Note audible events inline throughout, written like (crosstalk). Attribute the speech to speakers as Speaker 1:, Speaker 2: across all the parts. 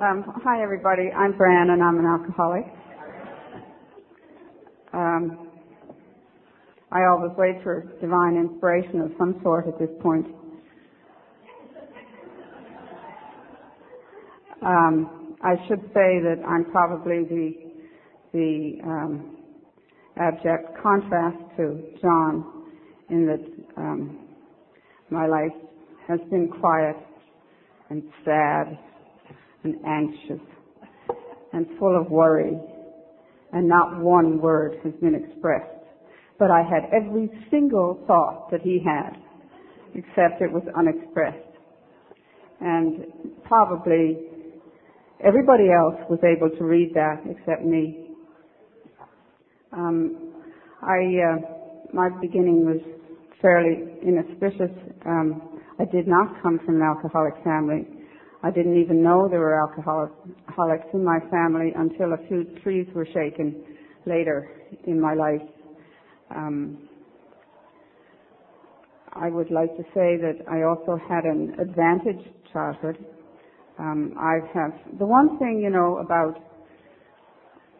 Speaker 1: um, hi, everybody. I'm Bran, and I'm an alcoholic. Um, I always wait for divine inspiration of some sort at this point. Um, I should say that I'm probably the the um, abject contrast to John in that um, my life has been quiet and sad and anxious and full of worry and not one word has been expressed. But I had every single thought that he had, except it was unexpressed. And probably everybody else was able to read that except me. Um, I, uh, my beginning was fairly inauspicious. Um, I did not come from an alcoholic family. I didn't even know there were alcoholics in my family until a few trees were shaken later in my life. Um, I would like to say that I also had an advantaged childhood. Um, I have the one thing you know about.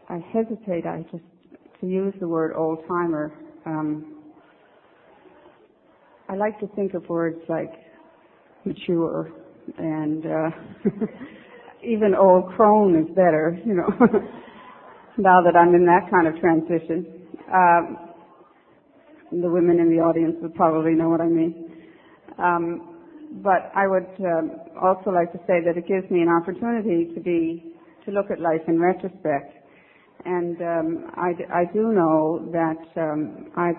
Speaker 1: I hesitate. I just to use the word old timer. Um, I like to think of words like mature and uh, (laughs) even old crone is better, you know. (laughs) now that I'm in that kind of transition, um, the women in the audience would probably know what I mean. Um, but I would um, also like to say that it gives me an opportunity to be to look at life in retrospect. And um, I, I do know that um, I,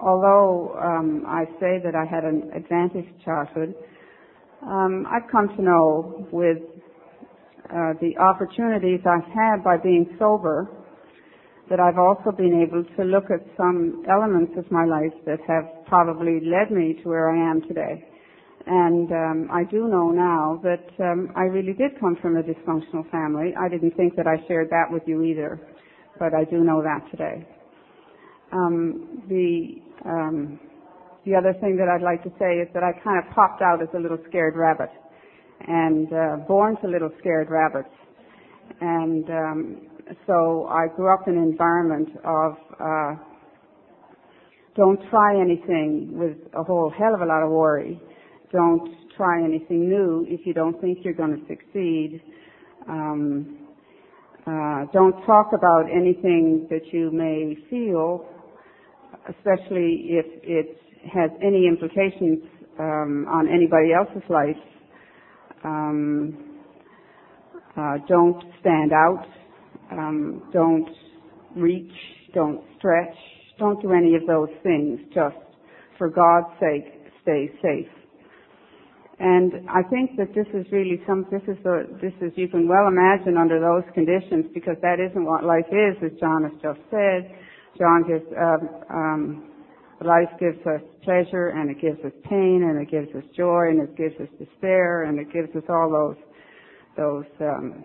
Speaker 1: although um, I say that I had an advantaged childhood, um, I've come to know with uh, the opportunities I've had by being sober that I've also been able to look at some elements of my life that have probably led me to where I am today. And um, I do know now that I really did come from a dysfunctional family. I didn't think that I shared that with you either, but I do know that today. The um, the other thing that I'd like to say is that I kind of popped out as a little scared rabbit, and uh, born to little scared rabbits, and um, so I grew up in an environment of uh, don't try anything with a whole hell of a lot of worry. Don't try anything new if you don't think you're going to succeed. Um, uh, don't talk about anything that you may feel, especially if it has any implications um, on anybody else's life. Um, uh, don't stand out. Um, don't reach. Don't stretch. Don't do any of those things. Just for God's sake, stay safe. And I think that this is really some, this is the, this is, you can well imagine under those conditions because that isn't what life is, as John has just said. John gives, um, life gives us pleasure and it gives us pain and it gives us joy and it gives us despair and it gives us all those, those, um,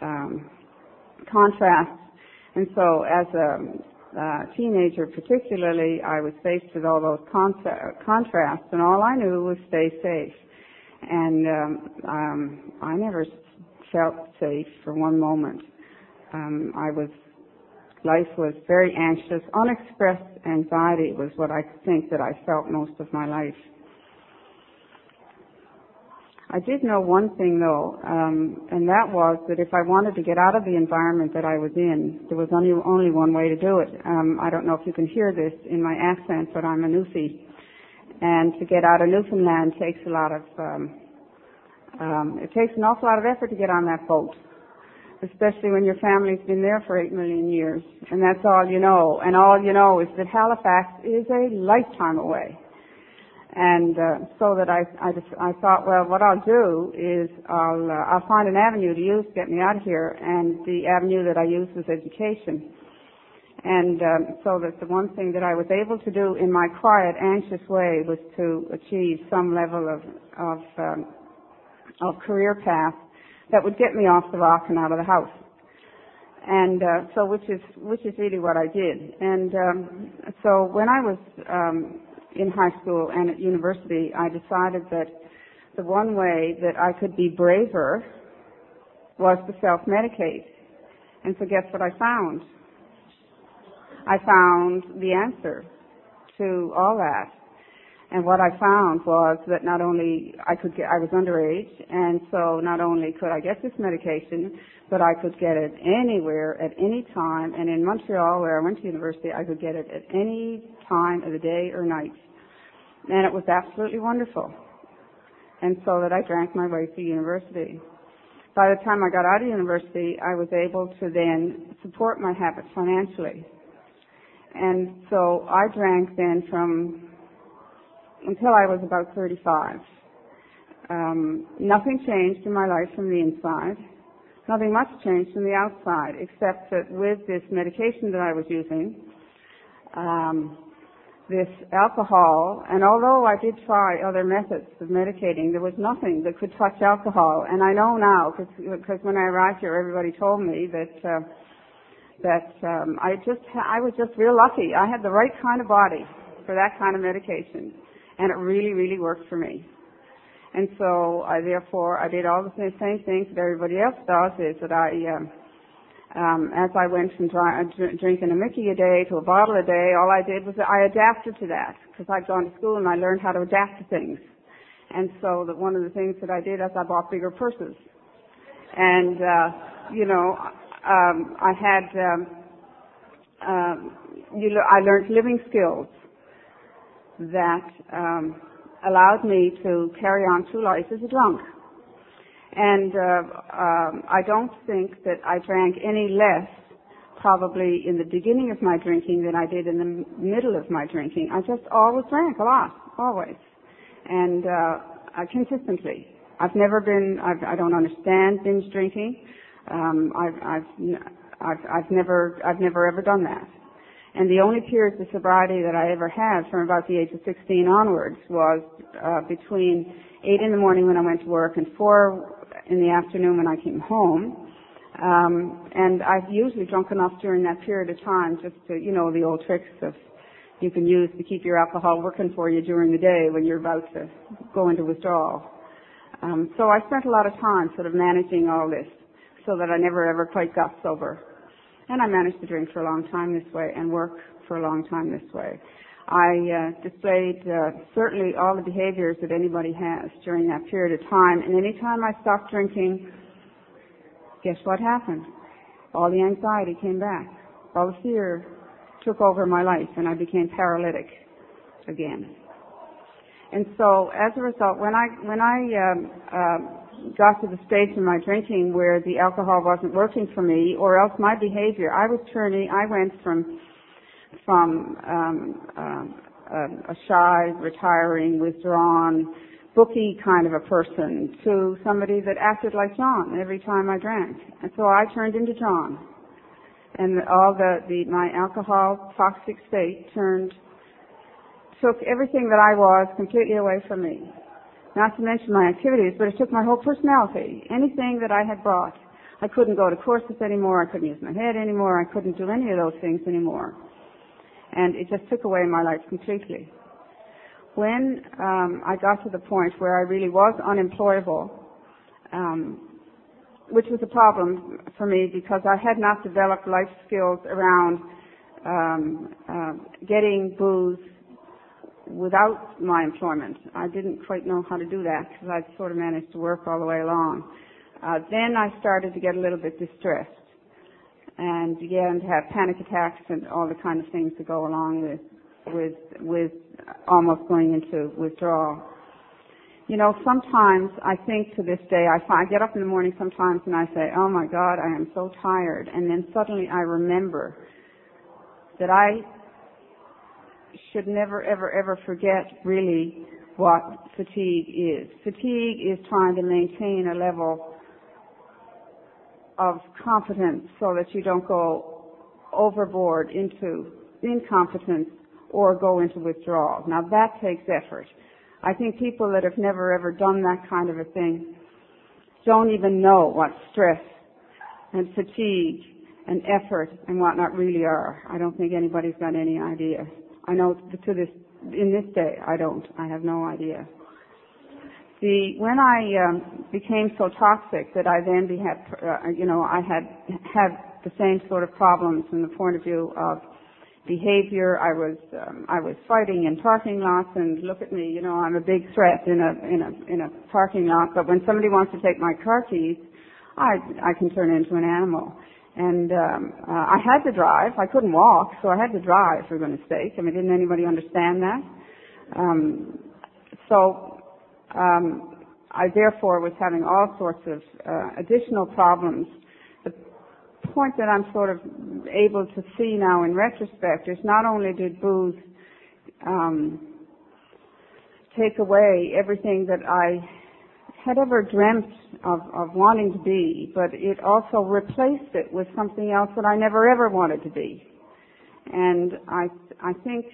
Speaker 1: um, contrasts. And so as a uh, teenager particularly, I was faced with all those contrasts and all I knew was stay safe. And um, um, I never felt safe for one moment. Um, I was life was very anxious. Unexpressed anxiety was what I think that I felt most of my life. I did know one thing though, um, and that was that if I wanted to get out of the environment that I was in, there was only only one way to do it. Um, I don't know if you can hear this in my accent, but I'm a Newfie, and to get out of Newfoundland takes a lot of um, um, it takes an awful lot of effort to get on that boat especially when your family's been there for eight million years, and that's all you know. And all you know is that Halifax is a lifetime away. And uh, so that I, I, just, I thought, well, what I'll do is I'll, uh, I'll find an avenue to use to get me out of here. And the avenue that I used was education. And um, so that the one thing that I was able to do in my quiet, anxious way was to achieve some level of of, um, of career path that would get me off the rock and out of the house. And uh, so, which is which is really what I did. And um, so, when I was um, in high school and at university, I decided that the one way that I could be braver was to self-medicate. And so guess what I found? I found the answer to all that. And what I found was that not only I could get, I was underage, and so not only could I get this medication, but I could get it anywhere at any time. And in Montreal, where I went to university, I could get it at any time of the day or night. And it was absolutely wonderful. And so that I drank my way through university. By the time I got out of university, I was able to then support my habits financially. And so I drank then from until I was about 35. Um, nothing changed in my life from the inside. Nothing much changed from the outside, except that with this medication that I was using, um, this alcohol, and although I did try other methods of medicating, there was nothing that could touch alcohol. And I know now, because when I arrived here, everybody told me that uh, that um, I just I was just real lucky. I had the right kind of body for that kind of medication, and it really really worked for me. And so I therefore I did all the same things that everybody else does. Is that I um, um, as I went from dry, uh, drinking a Mickey a day to a bottle a day, all I did was I adapted to that because I'd gone to school and I learned how to adapt to things. And so that one of the things that I did is I bought bigger purses. And, uh, you know, um, I had, um, um, you I learned living skills that um, allowed me to carry on through life as a drunk. And uh, um, I don't think that I drank any less probably in the beginning of my drinking than I did in the middle of my drinking. I just always drank a lot, always, and uh, consistently. I've never been. I've, I don't understand binge drinking. Um, I've, I've, I've, I've never, I've never ever done that. And the only periods of sobriety that I ever had from about the age of 16 onwards was uh, between 8 in the morning when I went to work and 4 in the afternoon when I came home. Um, and I've usually drunk enough during that period of time just to, you know, the old tricks of you can use to keep your alcohol working for you during the day when you're about to go into withdrawal. Um, so I spent a lot of time sort of managing all this so that I never ever quite got sober. And I managed to drink for a long time this way and work for a long time this way. I uh, displayed uh, certainly all the behaviors that anybody has during that period of time. And any time I stopped drinking, guess what happened? All the anxiety came back. All the fear took over my life, and I became paralytic again. And so, as a result, when I when I um, uh, got to the stage in my drinking where the alcohol wasn't working for me, or else my behavior, I was turning. I went from from um, um, a, a shy, retiring, withdrawn, booky kind of a person to somebody that acted like John every time I drank. And so I turned into John. And all the, the my alcohol toxic state turned took everything that I was completely away from me. Not to mention my activities, but it took my whole personality. Anything that I had brought. I couldn't go to courses anymore, I couldn't use my head anymore, I couldn't do any of those things anymore and it just took away my life completely. When um, I got to the point where I really was unemployable, um, which was a problem for me because I had not developed life skills around um, uh, getting booze without my employment. I didn't quite know how to do that because I'd sort of managed to work all the way along. Uh, then I started to get a little bit distressed and began to have panic attacks and all the kind of things that go along with with with almost going into withdrawal. You know, sometimes I think to this day, I, find, I get up in the morning sometimes and I say, oh my God, I am so tired. And then suddenly I remember that I should never, ever, ever forget really what fatigue is. Fatigue is trying to maintain a level of competence so that you don't go overboard into incompetence or go into withdrawal. Now that takes effort. I think people that have never ever done that kind of a thing don't even know what stress and fatigue and effort and whatnot really are. I don't think anybody's got any idea. I know to this, in this day, I don't. I have no idea. the when I um, became so toxic that I then had, uh, you know, I had had the same sort of problems from the point of view of behavior. I was um, I was fighting in parking lots, and look at me, you know, I'm a big threat in a in a in a parking lot. But when somebody wants to take my car keys, I I can turn into an animal. And um, uh, I had to drive. I couldn't walk, so I had to drive. For goodness' sake, I mean, didn't anybody understand that? Um, so um, I therefore was having all sorts of uh, additional problems The point that I'm sort of able to see now in retrospect is not only did booze um, take away everything that I had ever dreamt of, of wanting to be, but it also replaced it with something else that I never ever wanted to be. And I, I think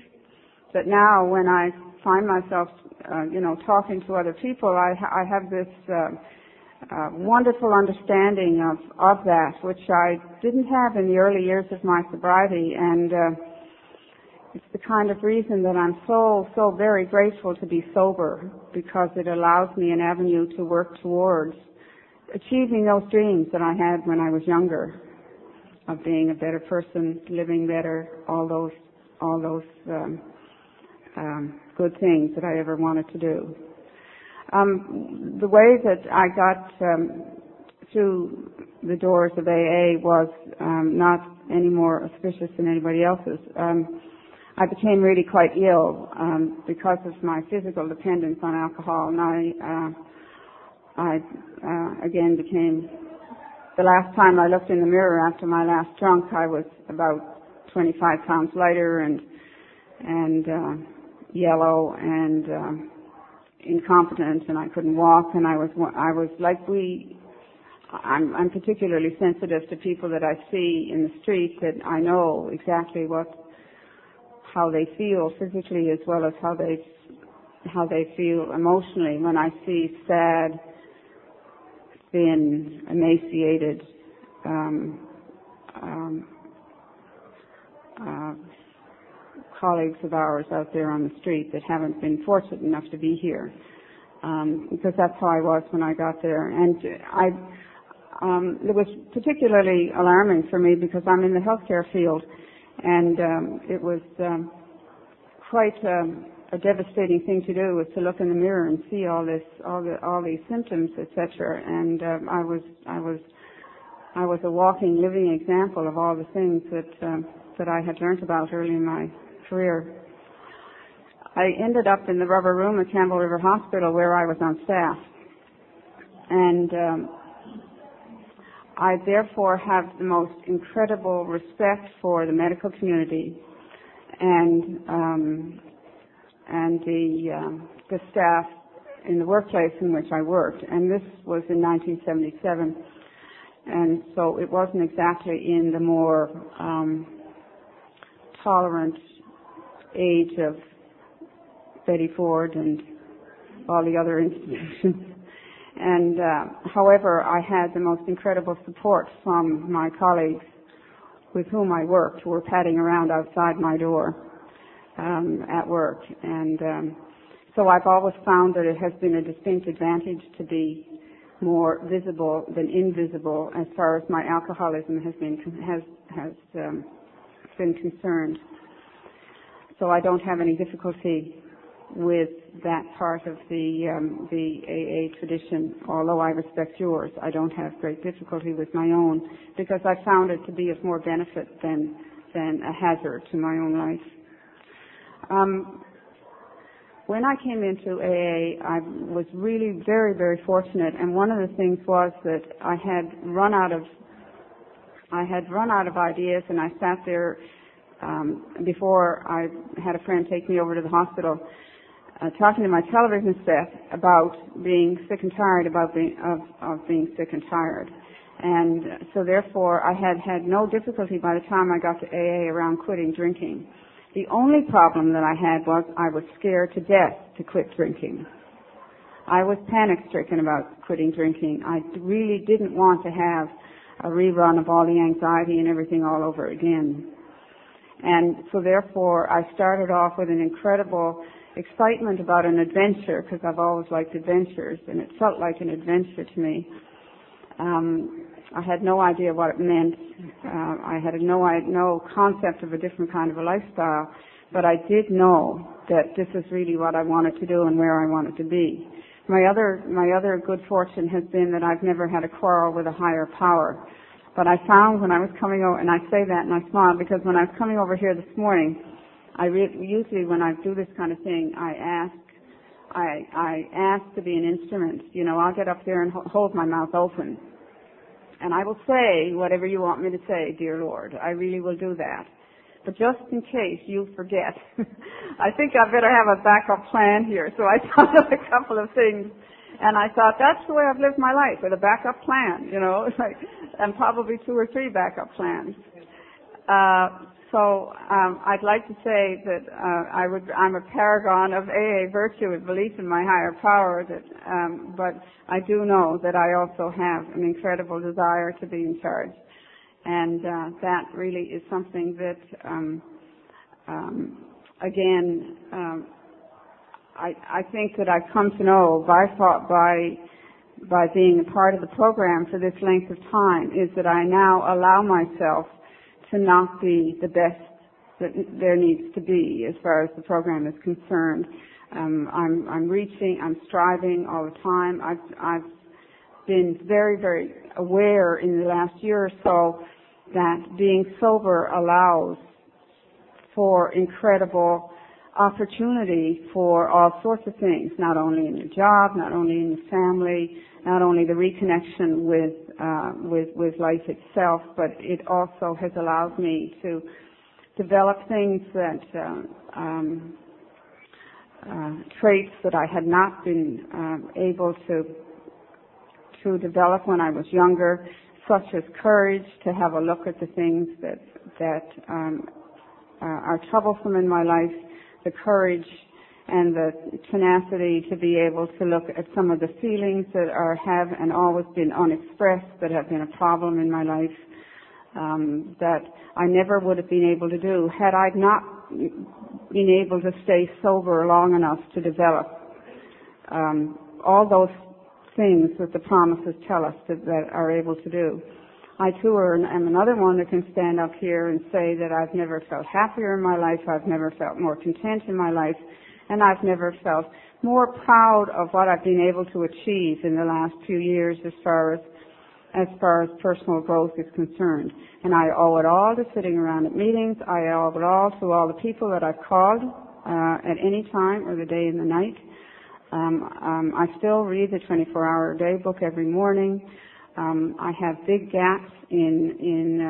Speaker 1: that now when I find myself, uh, you know, talking to other people, I, I have this uh, uh, wonderful understanding of, of that, which I didn't have in the early years of my sobriety, and uh, it's the kind of reason that I'm so, so very grateful to be sober, because it allows me an avenue to work towards achieving those dreams that I had when I was younger, of being a better person, living better, all those, all those um, um, good things that I ever wanted to do. Um, the way that I got um, through the doors of AA was um, not any more auspicious than anybody else's. Um, I became really quite ill um, because of my physical dependence on alcohol, and I, uh, I uh, again became. The last time I looked in the mirror after my last drunk, I was about 25 pounds lighter and and uh, yellow and. Incompetent and I couldn't walk and I was I was like we I'm I'm particularly sensitive to people that I see in the street that I know exactly what how they feel physically as well as how they how they feel emotionally when I see sad thin emaciated um, um, uh, colleagues of ours out there on the street that haven't been fortunate enough to be here. Um, because that's how I was when I got there. And I, um, it was particularly alarming for me because I'm in the healthcare field, and um, it was um, quite um, a devastating thing to do was to look in the mirror and see all this, all the, all these symptoms, etc. And um, I was, I was, I was a walking, living example of all the things that um, that I had learned about early in my career. I ended up in the rubber room at Campbell River Hospital where I was on staff. And um, I therefore have the most incredible respect for the medical community and um, and the um, the staff in the workplace in which I worked. And this was in 1977, and so it wasn't exactly in the more um, tolerant age of Betty Ford and all the other institutions. And uh, however, I had the most incredible support from my colleagues with whom I worked, who were padding around outside my door um, at work. And um, so I've always found that it has been a distinct advantage to be more visible than invisible as far as my alcoholism has been has has um, been concerned so I don't have any difficulty with that part of the um, the AA tradition. Although I respect yours, I don't have great difficulty with my own because I found it to be of more benefit than than a hazard to my own life. Um, when I came into AA, I was really very, very fortunate, and one of the things was that I had run out of I had run out of ideas, and I sat there um, before I had a friend take me over to the hospital, uh, talking to my television set about being sick and tired about being of, of being sick and tired. And so therefore I had had no difficulty by the time I got to AA around quitting drinking. The only problem that I had was I was scared to death to quit drinking. I was panic stricken about quitting drinking. I really didn't want to have a rerun of all the anxiety and everything all over again. And so therefore I started off with an incredible excitement about an adventure because I've always liked adventures and it felt like an adventure to me. Um, I had no idea what it meant. Uh, I had no no concept of a different kind of a lifestyle, but I did know that this is really what I wanted to do and where I wanted to be. My other my other good fortune has been that I've never had a quarrel with a higher power. But I found when I was coming over, and I say that and I smile because when I was coming over here this morning, I re- usually when I do this kind of thing, I ask, I I ask to be an instrument. You know, I'll get up there and ho- hold my mouth open and I will say whatever you want me to say, dear Lord. I really will do that. But just in case you forget, (laughs) I think I better have a backup plan here. So I (laughs) thought of a couple of things. And I thought that's the way I've lived my life with a backup plan, you know, (laughs) like, and probably two or three backup plans. Uh, so um, I'd like to say that uh, I would, I'm a paragon of AA virtue with belief in my higher power. That, um, but I do know that I also have an incredible desire to be in charge, and uh, that really is something that, um, um, again, um, I, I think that I've come to know by by by being a part of the program for this length of time is that I now allow myself to not be the best that there needs to be as far as the program is concerned. Um, I'm, I'm reaching, I'm striving all the time. I've, I've been very, very aware in the last year or so that being sober allows for incredible opportunity for all sorts of things, not only in your job, not only in your family, not only the reconnection with with with life itself, but it also has allowed me to develop things that uh, um, uh, traits that I had not been um, able to to develop when I was younger, such as courage to have a look at the things that that um, uh, are troublesome in my life, the courage and the tenacity to be able to look at some of the feelings that are have and always been unexpressed that have been a problem in my life um, that I never would have been able to do had I not been able to stay sober long enough to develop um, all those things that the promises tell us that, that are able to do. I too am another one that can stand up here and say that I've never felt happier in my life, I've never felt more content in my life, and I've never felt more proud of what I've been able to achieve in the last few years as far as as far as personal growth is concerned. And I owe it all to sitting around at meetings. I owe it all to all the people that I've called uh, at any time or the day and the night. Um, um, I still read the 24-hour day book every morning. Um, I have big gaps in in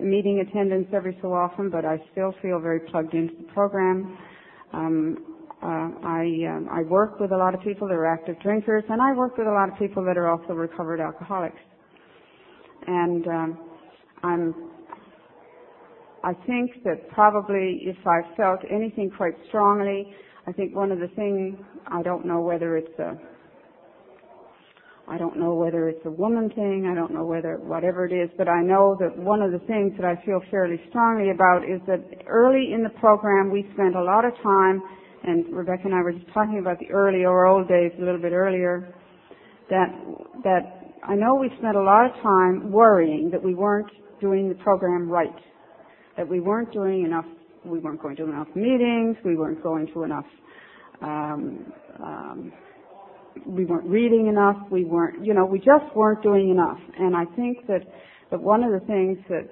Speaker 1: um, meeting attendance every so often, but I still feel very plugged into the program. Um, I um, I work with a lot of people that are active drinkers, and I work with a lot of people that are also recovered alcoholics. And um, I'm I think that probably if I felt anything quite strongly, I think one of the things I don't know whether it's a I don't know whether it's a woman thing, I don't know whether whatever it is, but I know that one of the things that I feel fairly strongly about is that early in the program we spent a lot of time and Rebecca and I were just talking about the early or old days a little bit earlier, that, that I know we spent a lot of time worrying that we weren't doing the program right, that we weren't doing enough, we weren't going to enough meetings, we weren't going to enough, um, um, we weren't reading enough, we weren't, you know, we just weren't doing enough. And I think that, that one of the things that,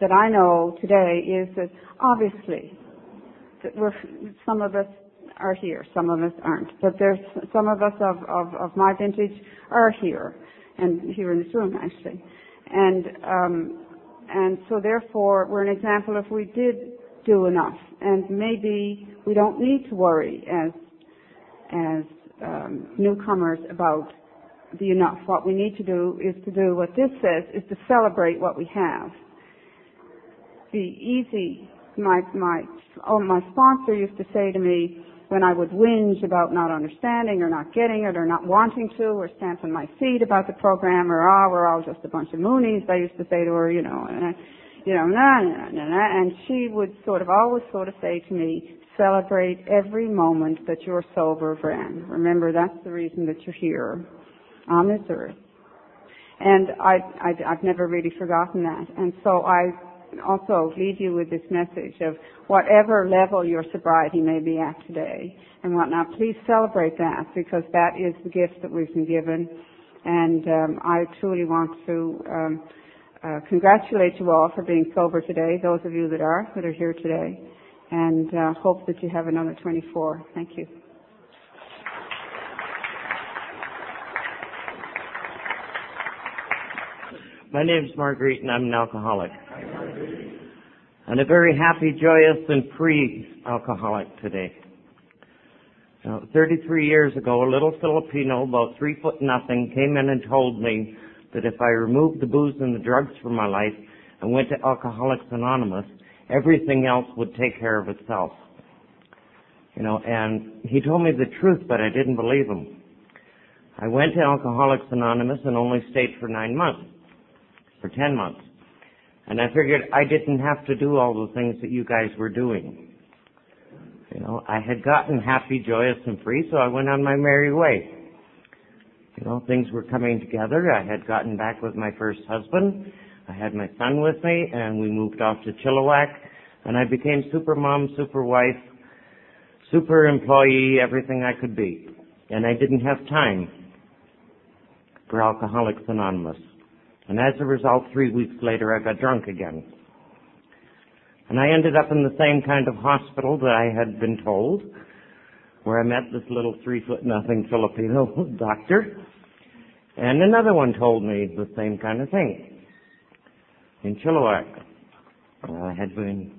Speaker 1: that I know today is that obviously that we're, some of us are here. Some of us aren't. But there's some of us of, of, of my vintage are here, and here in this room actually. And um, and so therefore we're an example if we did do enough, and maybe we don't need to worry as as um, newcomers about the enough. What we need to do is to do what this says is to celebrate what we have. The easy my my oh my sponsor used to say to me when I would whinge about not understanding or not getting it or not wanting to or stamping my feet about the program or oh we're all just a bunch of moonies I used to say to her you know and you know nah, nah, nah, nah, and she would sort of always sort of say to me celebrate every moment that you're sober, friend. Remember, that's the reason that you're here on this earth. And I, I, I've never really forgotten that. And so I also leave you with this message of whatever level your sobriety may be at today and whatnot, please celebrate that because that is the gift that we've been given. And um, I truly want to um, uh, congratulate you all for being sober today, those of you that are, that are here today, and uh, hope that you have another 24. Thank you.
Speaker 2: My name is Marguerite and I'm an alcoholic. And a very happy, joyous, and free alcoholic today. Now, 33 years ago, a little Filipino, about three foot nothing, came in and told me that if I removed the booze and the drugs from my life and went to Alcoholics Anonymous, everything else would take care of itself. You know, and he told me the truth, but I didn't believe him. I went to Alcoholics Anonymous and only stayed for nine months, for ten months. And I figured I didn't have to do all the things that you guys were doing. You know, I had gotten happy, joyous, and free, so I went on my merry way. You know, things were coming together. I had gotten back with my first husband. I had my son with me, and we moved off to Chilliwack, and I became super mom, super wife, super employee, everything I could be. And I didn't have time for Alcoholics Anonymous. And as a result, three weeks later, I got drunk again. And I ended up in the same kind of hospital that I had been told, where I met this little three foot nothing Filipino (laughs) doctor. And another one told me the same kind of thing. In Chilliwack, I had been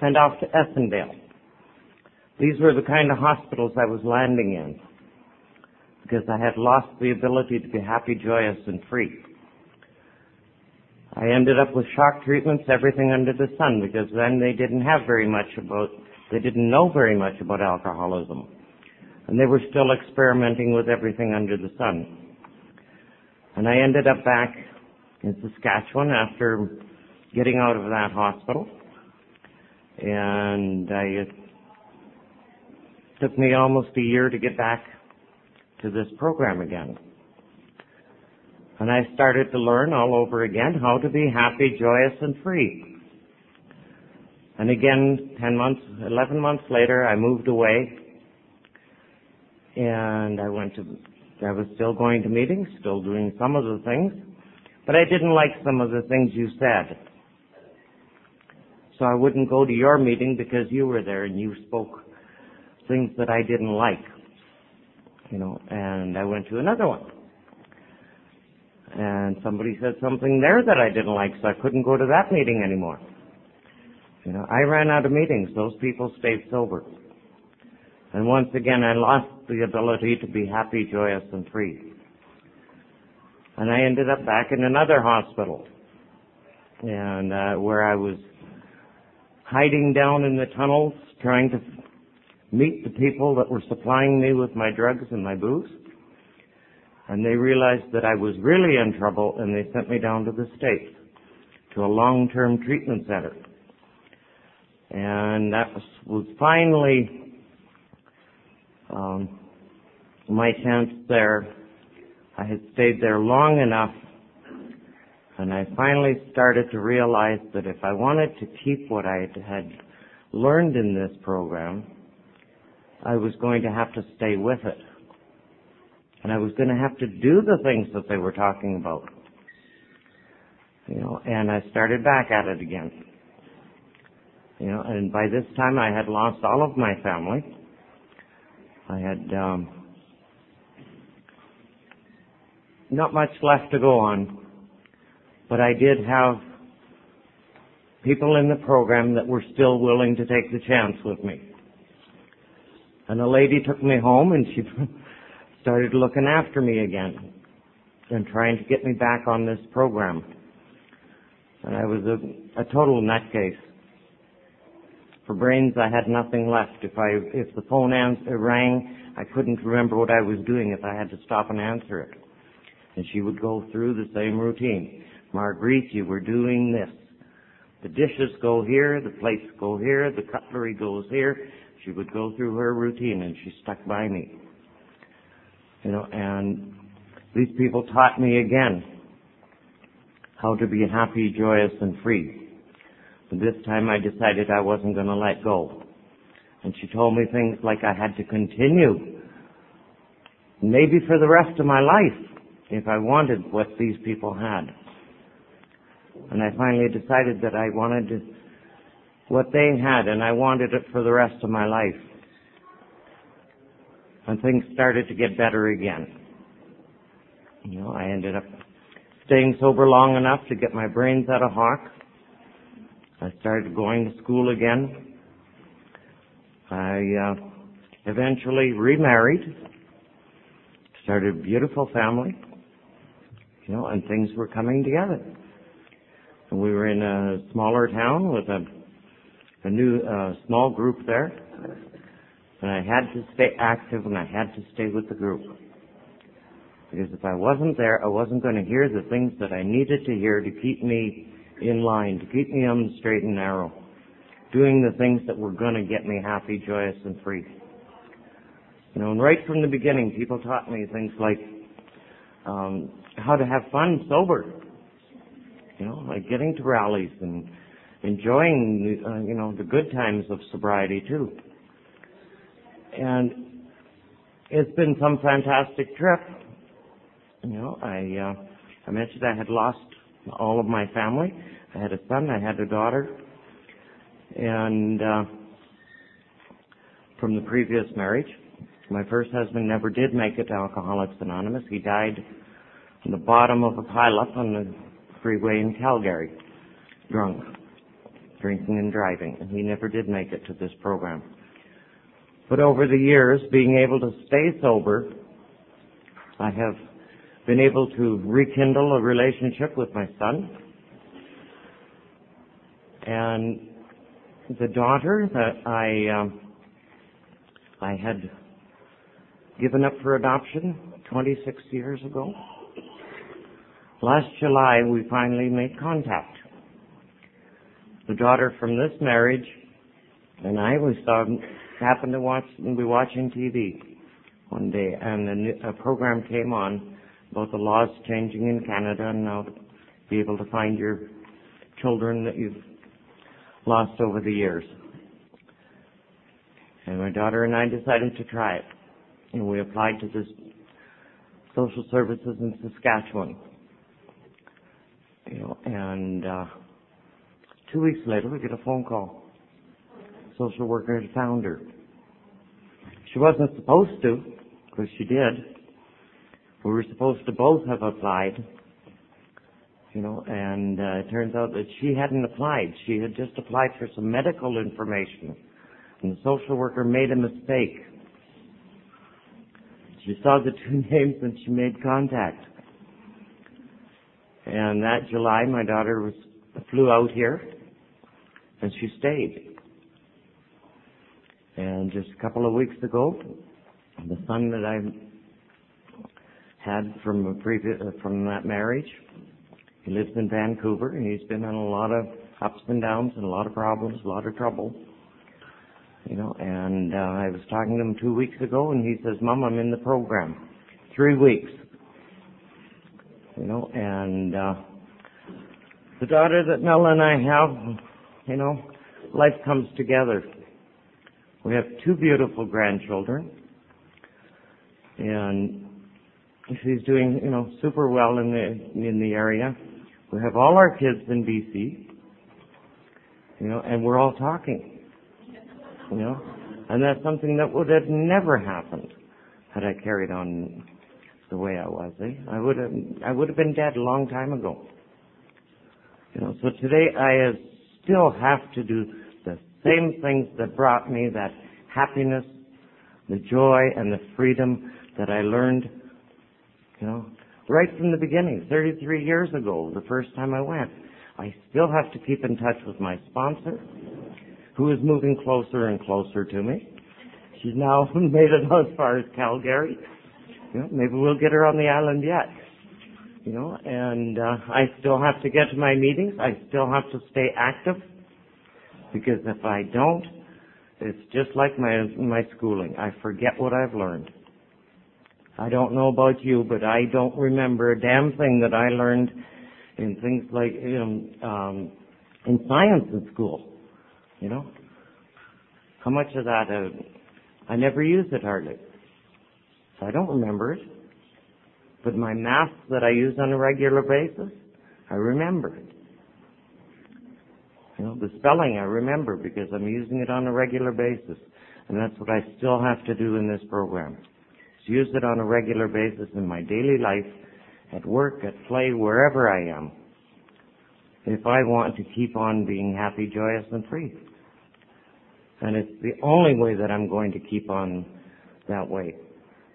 Speaker 2: sent off to Essondale. These were the kind of hospitals I was landing in because I had lost the ability to be happy, joyous, and free. I ended up with shock treatments, everything under the sun, because then they didn't have very much about, they didn't know very much about alcoholism. And they were still experimenting with everything under the sun. And I ended up back in Saskatchewan after getting out of that hospital. And I, it took me almost a year to get back to this program again. And I started to learn all over again how to be happy, joyous, and free. And again, 10 months, 11 months later, I moved away. And I went to, I was still going to meetings, still doing some of the things. But I didn't like some of the things you said. So I wouldn't go to your meeting because you were there and you spoke things that I didn't like. You know, and I went to another one and somebody said something there that I didn't like, so I couldn't go to that meeting anymore. You know, I ran out of meetings. Those people stayed sober. And once again, I lost the ability to be happy, joyous, and free. And I ended up back in another hospital, and uh, where I was hiding down in the tunnels, trying to meet the people that were supplying me with my drugs and my booze and they realized that I was really in trouble and they sent me down to the States to a long-term treatment center. And that was, was finally um, my chance there. I had stayed there long enough and I finally started to realize that if I wanted to keep what I had learned in this program, I was going to have to stay with it. And I was going to have to do the things that they were talking about. You know, and I started back at it again. You know, and by this time I had lost all of my family. I had um, not much left to go on, but I did have people in the program that were still willing to take the chance with me. And a lady took me home and she started looking after me again and trying to get me back on this program. And I was a, a total nutcase. For brains, I had nothing left. If I, if the phone answer, rang, I couldn't remember what I was doing if I had to stop and answer it. And she would go through the same routine. Marguerite, you were doing this. The dishes go here, the plates go here, the cutlery goes here, She would go through her routine and she stuck by me. You know, and these people taught me again how to be happy, joyous, and free. But this time I decided I wasn't going to let go. And she told me things like I had to continue, maybe for the rest of my life, if I wanted what these people had. And I finally decided that I wanted what they had, and I wanted it for the rest of my life. And things started to get better again. You know, I ended up staying sober long enough to get my brains out of hock. I started going to school again. I uh, eventually remarried, started a beautiful family, you know, and things were coming together. And we were in a smaller town with a, a new uh, small group there, and I had to stay active and I had to stay with the group. Because if I wasn't there, I wasn't going to hear the things that I needed to hear to keep me in line, to keep me on the straight and narrow, doing the things that were going to get me happy, joyous, and free. You know, and right from the beginning, people taught me things like um, how to have fun sober. You know, like getting to rallies and enjoying, uh, you know, the good times of sobriety too. And it's been some fantastic trip. You know, I uh, I mentioned I had lost all of my family. I had a son, I had a daughter, and uh, from the previous marriage, my first husband never did make it to Alcoholics Anonymous. He died on the bottom of a pileup on the freeway in Calgary, drunk, drinking and driving, and he never did make it to this program. But over the years, being able to stay sober, I have been able to rekindle a relationship with my son. And the daughter that I um, I had given up for adoption 26 years ago. Last July, we finally made contact. The daughter from this marriage and I we saw happened to watch be watching TV one day, and a, a program came on about the laws changing in Canada and how to be able to find your children that you've lost over the years. And my daughter and I decided to try it. And we applied to this social services in Saskatchewan. You know, and uh, two weeks later we get a phone call. Social worker had found her. She wasn't supposed to, because she did. We were supposed to both have applied, you know, and uh, it turns out that she hadn't applied. She had just applied for some medical information, and the social worker made a mistake. She saw the two (laughs) names and she made contact. And that July, my daughter was flew out here, and she stayed. And just a couple of weeks ago, the son that I had from uh, from that marriage, he lives in Vancouver, and he's been in a lot of ups and downs and a lot of problems, a lot of trouble. You know, and uh, I was talking to him two weeks ago, and he says, "Mom, I'm in the program, three weeks." You know, and uh, the daughter that Mel and I have, you know, life comes together. We have two beautiful grandchildren, and she's doing, you know, super well in the in the area. We have all our kids in BC, you know, and we're all talking, you know, and that's something that would have never happened had I carried on the way I was. Eh? I would have I would have been dead a long time ago. You know, so today I still have to do same things that brought me that happiness, the joy, and the freedom that I learned, you know, right from the beginning, 33 years ago, the first time I went. I still have to keep in touch with my sponsor, who is moving closer and closer to me. She's now (laughs) made it as far as Calgary. You know, maybe we'll get her on the island yet. You know, and uh, I still have to get to my meetings. I still have to stay active because if I don't, it's just like my my schooling. I forget what I've learned. I don't know about you, but I don't remember a damn thing that I learned in things like you know, um, in science in school. You know, how much of that uh, I never used it hardly, so I don't remember it. But my math that I use on a regular basis, I remember it. You know, the spelling I remember because I'm using it on a regular basis. And that's what I still have to do in this program. Is use it on a regular basis in my daily life, at work, at play, wherever I am. If I want to keep on being happy, joyous, and free. And it's the only way that I'm going to keep on that way.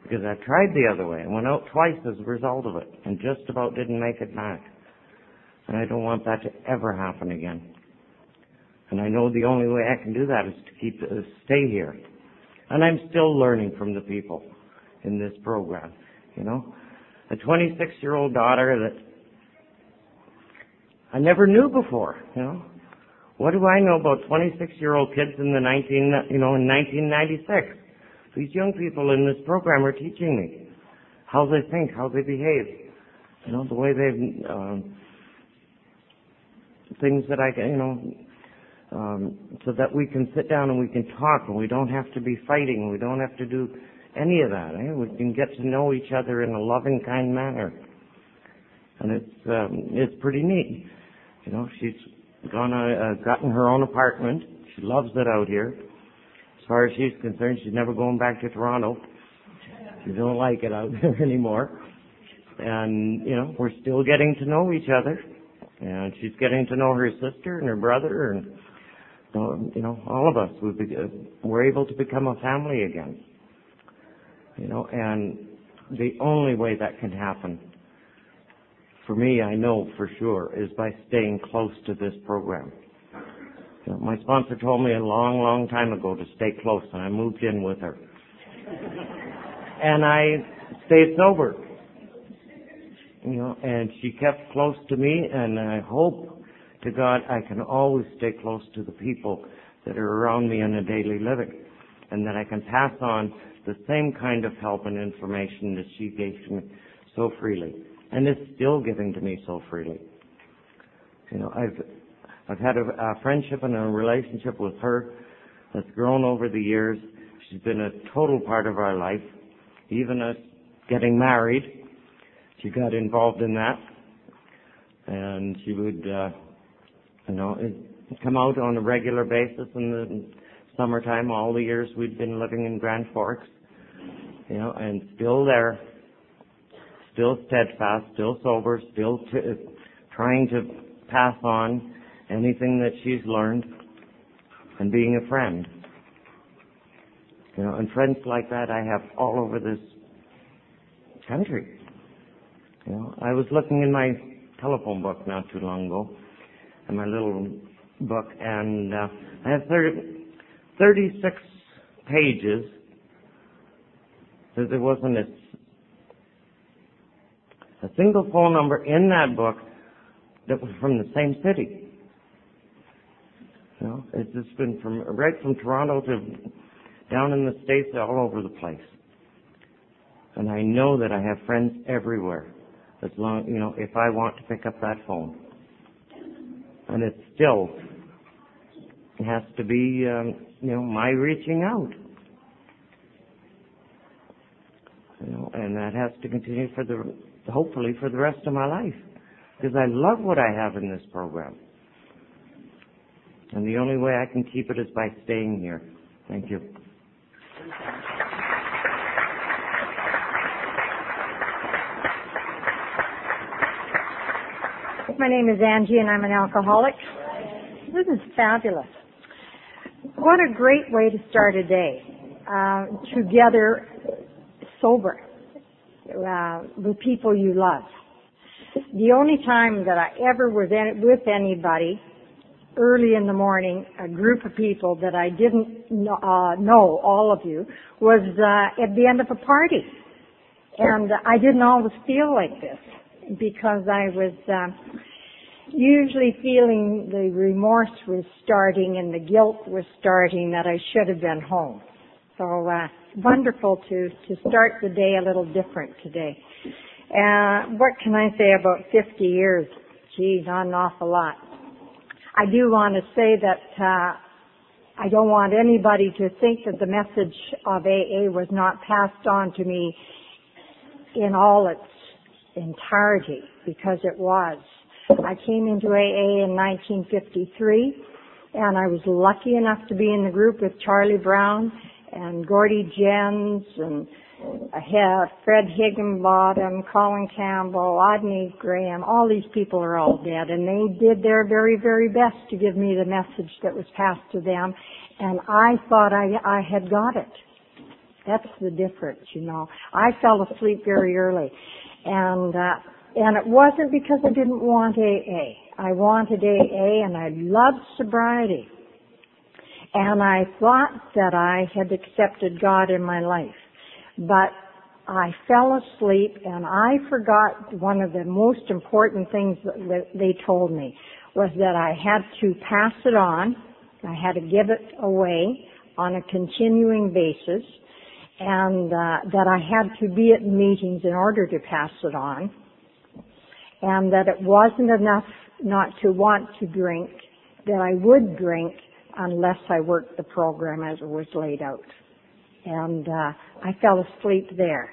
Speaker 2: Because I tried the other way. I went out twice as a result of it and just about didn't make it back. And I don't want that to ever happen again. And I know the only way I can do that is to keep uh, stay here. And I'm still learning from the people in this program. You know, a 26 year old daughter that I never knew before. You know, what do I know about 26 year old kids in the 19 you know in 1996? These young people in this program are teaching me how they think, how they behave. You know, the way they've um, things that I can, you know, um, so that we can sit down and we can talk and we don't have to be fighting. We don't have to do any of that. Eh? We can get to know each other in a loving, kind manner, and it's um, it's pretty neat. You know, she's gone uh, gotten her own apartment. She loves it out here. As far as she's concerned, she's never going back to Toronto. She don't like it out (laughs) there anymore. And you know, we're still getting to know each other. And she's getting to know her sister and her brother and you know, all of us, we we're able to become a family again. You know, and the only way that can happen, for me, I know for sure, is by staying close to this program. You know, my sponsor told me a long, long time ago to stay close, and I moved in with her. and I stayed sober. You know, and she kept close to me, and I hope to God, I can always stay close to the people that are around me in a daily living and that I can pass on the same kind of help and information that she gave to me so freely and is still giving to me so freely. You know, I've, I've had a, a friendship and a relationship with her that's grown over the years. She's been a total part of our life. Even us getting married, she got involved in that. And she would, uh, you know, it come out on a regular basis in the summertime, all the years we've been living in Grand Forks, you know, and still there, still steadfast, still sober, still t- trying to pass on anything that she's learned and being a friend. You know, and friends like that I have all over this country. You know, I was looking in my telephone book not too long ago, in my little book, and uh, I have 30, 36 pages. There wasn't a, a single phone number in that book that was from the same city. You know, it's just been from right from Toronto to down in the states, all over the place. And I know that I have friends everywhere. As long, you know, if I want to pick up that phone and it still has to be, um, you know, my reaching out. You know, and that has to continue for the, hopefully for the rest of my life. Because I love what I have in this program. And the only way I can keep it is by staying here. Thank you.
Speaker 3: My name is Angie and I'm an alcoholic. This is fabulous. What a great way to start a day. Uh, together, sober, uh, with people you love. The only time that I ever was in, with anybody early in the morning, a group of people that I didn't know, uh, know all of you, was uh, at the end of a party. And I didn't always feel like this because I was, uh, usually feeling the remorse was starting and the guilt was starting that I should have been home. So uh, wonderful to to start the day a little different today. Uh, what can I say about 50 years? Geez, not an awful lot. I do want to say that uh, I don't want anybody to think that the message of AA was not passed on to me in all its entirety, because it was. I came into AA in 1953, and I was lucky enough to be in the group with Charlie Brown and Gordy Jens and Fred Higginbottom, Colin Campbell, Rodney Graham, all these people are all dead and they did their very, very best to give me the message that was passed to them and I thought I, I had got it. That's the difference, you know. I fell asleep very early and, uh, and it wasn't because I didn't want AA. I wanted AA and I loved sobriety. And I thought that I had accepted God in my life. But I fell asleep and I forgot one of the most important things that they told me was that I had to pass it on. I had to give it away on a continuing basis and uh, that I had to be at meetings in order to pass it on and that it wasn't enough not to want to drink, that I would drink unless I worked the program as it was laid out and uh, I fell asleep there.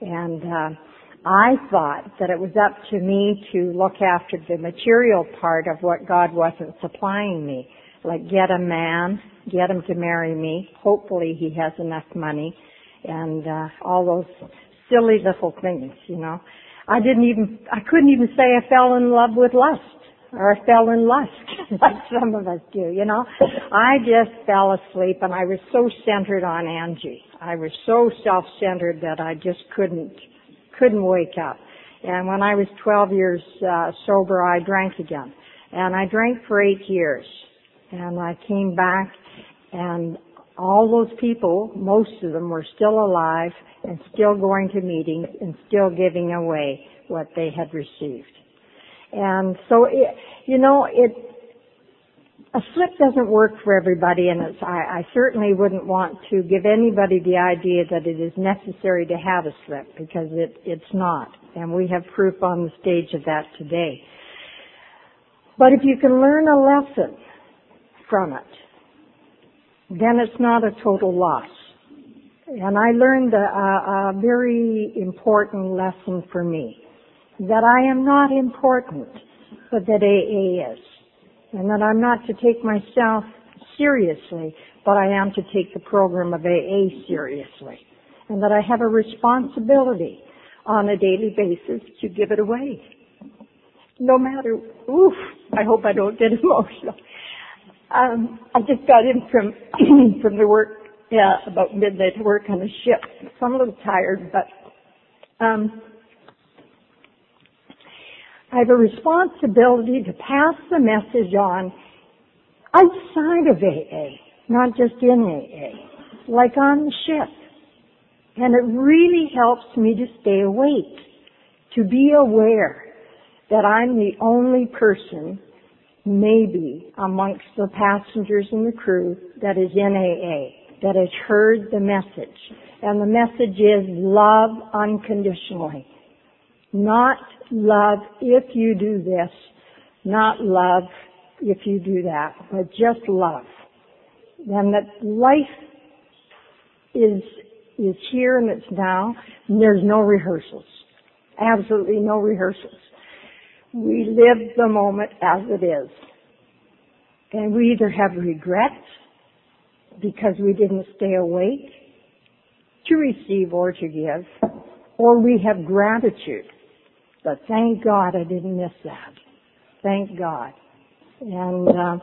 Speaker 3: And uh, I thought that it was up to me to look after the material part of what God wasn't supplying me, like get a man, get him to marry me. Hopefully, he has enough money, and uh, all those silly little things, you know. I didn't even, I couldn't even say I fell in love with lust or I fell in lust, (laughs) like some of us do, you know. I just fell asleep and I was so centered on Angie. I was so self-centered that I just couldn't, couldn't wake up. And when I was 12 years uh, sober, I drank again. And I drank for eight years. And I came back and all those people, most of them were still alive and still going to meetings and still giving away what they had received. And so, it, you know, it, a slip doesn't work for everybody and it's, I, I certainly wouldn't want to give anybody the idea that it is necessary to have a slip because it, it's not. And we have proof on the stage of that today. But if you can learn a lesson from it, then it's not a total loss. And I learned a, a, very important lesson for me that I am not important, but that AA is. And that I'm not to take myself seriously, but I am to take the program of AA seriously. And that I have a responsibility on a daily basis to give it away. No matter, oof, I hope I don't get (laughs) emotional. Um, I just got in from, (clears throat) from the work, yeah, about midnight to work on the ship. So I'm a little tired, but, um, I have a responsibility to pass the message on outside of AA, not just in AA, like on the ship. And it really helps me to stay awake, to be aware that I'm the only person, maybe, amongst the passengers and the crew that is in AA, that has heard the message. And the message is love unconditionally. Not love if you do this, not love if you do that, but just love. And that life is, is here and it's now, and there's no rehearsals. Absolutely no rehearsals. We live the moment as it is. And we either have regrets because we didn't stay awake to receive or to give, or we have gratitude but thank God I didn't miss that. Thank God. And uh,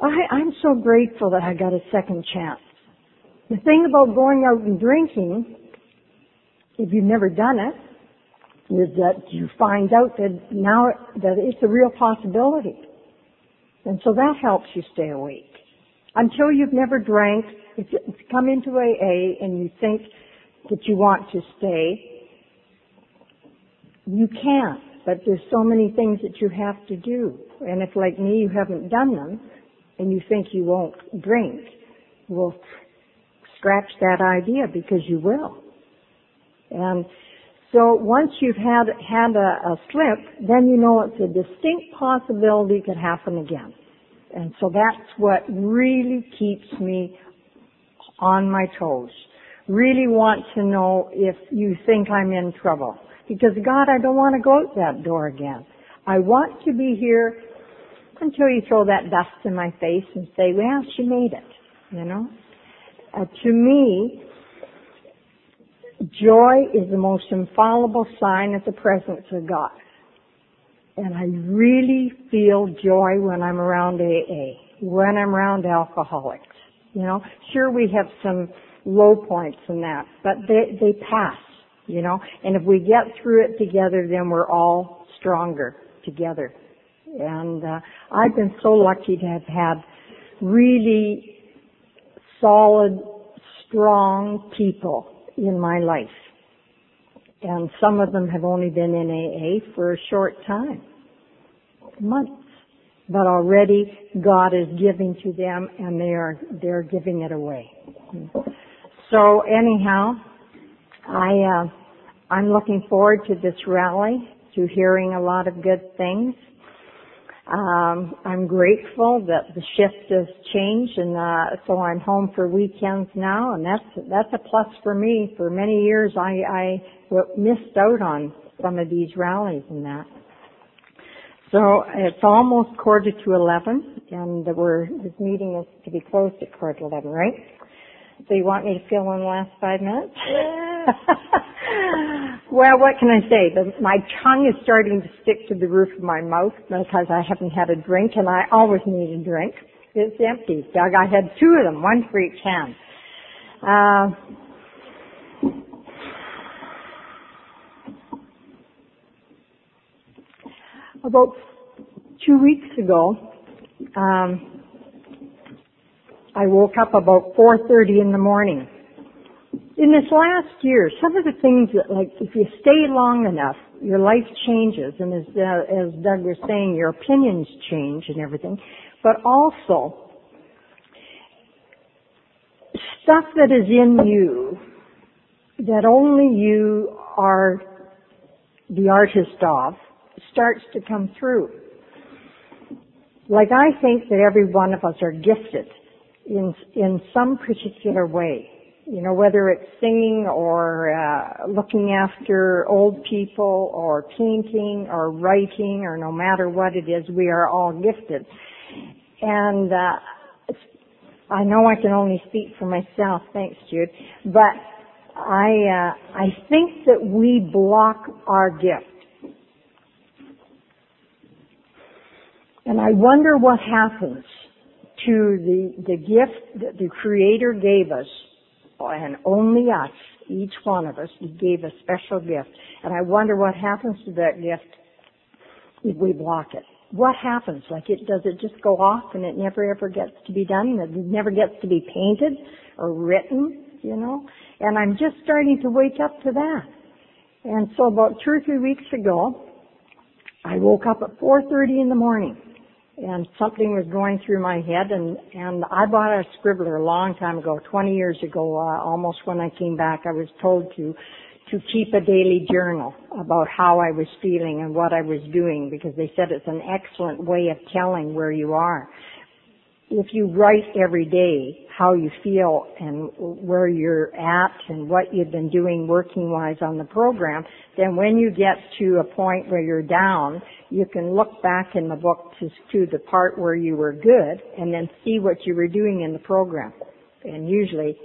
Speaker 3: I, I'm so grateful that I got a second chance. The thing about going out and drinking, if you've never done it, is that you find out that now that it's a real possibility. And so that helps you stay awake. Until you've never drank, you come into AA and you think that you want to stay, you can't but there's so many things that you have to do. And if like me, you haven't done them, and you think you won't drink, well, scratch that idea because you will. And so once you've had had a, a slip, then you know it's a distinct possibility it could happen again. And so that's what really keeps me on my toes. Really want to know if you think I'm in trouble. Because God, I don't want to go out that door again. I want to be here until you throw that dust in my face and say, well, she made it. You know? Uh, to me, joy is the most infallible sign of the presence of God. And I really feel joy when I'm around AA, when I'm around alcoholics. You know, sure we have some low points in that, but they, they pass, you know, and if we get through it together, then we're all stronger together. And, uh, I've been so lucky to have had really solid, strong people in my life. And some of them have only been in AA for a short time. Months. But already God is giving to them and they are, they're giving it away. So anyhow, I, uh, I'm looking forward to this rally, to hearing a lot of good things. Um, I'm grateful that the shift has changed, and uh, so I'm home for weekends now, and that's that's a plus for me. For many years, I, I missed out on some of these rallies and that. So it's almost quarter to eleven, and we're this meeting is to be closed at quarter to eleven, right? So you want me to fill in the last five minutes? (laughs) well, what can I say? The, my tongue is starting to stick to the roof of my mouth because I haven't had a drink and I always need a drink. It's empty. Doug, I had two of them, one for each hand. Uh, about two weeks ago, um, I woke up about 4.30 in the morning. In this last year, some of the things that like, if you stay long enough, your life changes, and as, uh, as Doug was saying, your opinions change and everything, but also, stuff that is in you that only you are the artist of starts to come through. Like I think that every one of us are gifted in in some particular way. You know, whether it's singing or uh, looking after old people or painting or writing or no matter what it is, we are all gifted. And uh, I know I can only speak for myself, thanks Jude, but I uh, I think that we block our gift. And I wonder what happens to the, the gift that the Creator gave us, and only us, each one of us, He gave a special gift. And I wonder what happens to that gift if we block it. What happens? Like it, does it just go off and it never ever gets to be done? It never gets to be painted or written, you know? And I'm just starting to wake up to that. And so about two or three weeks ago, I woke up at 4.30 in the morning and something was going through my head and and I bought a scribbler a long time ago, 20 years ago, uh, almost when I came back, I was told to to keep a daily journal about how I was feeling and what I was doing because they said it's an excellent way of telling where you are if you write every day how you feel and where you're at and what you've been doing working wise on the program, then when you get to a point where you're down, you can look back in the book to, to the part where you were good and then see what you were doing in the program. And usually,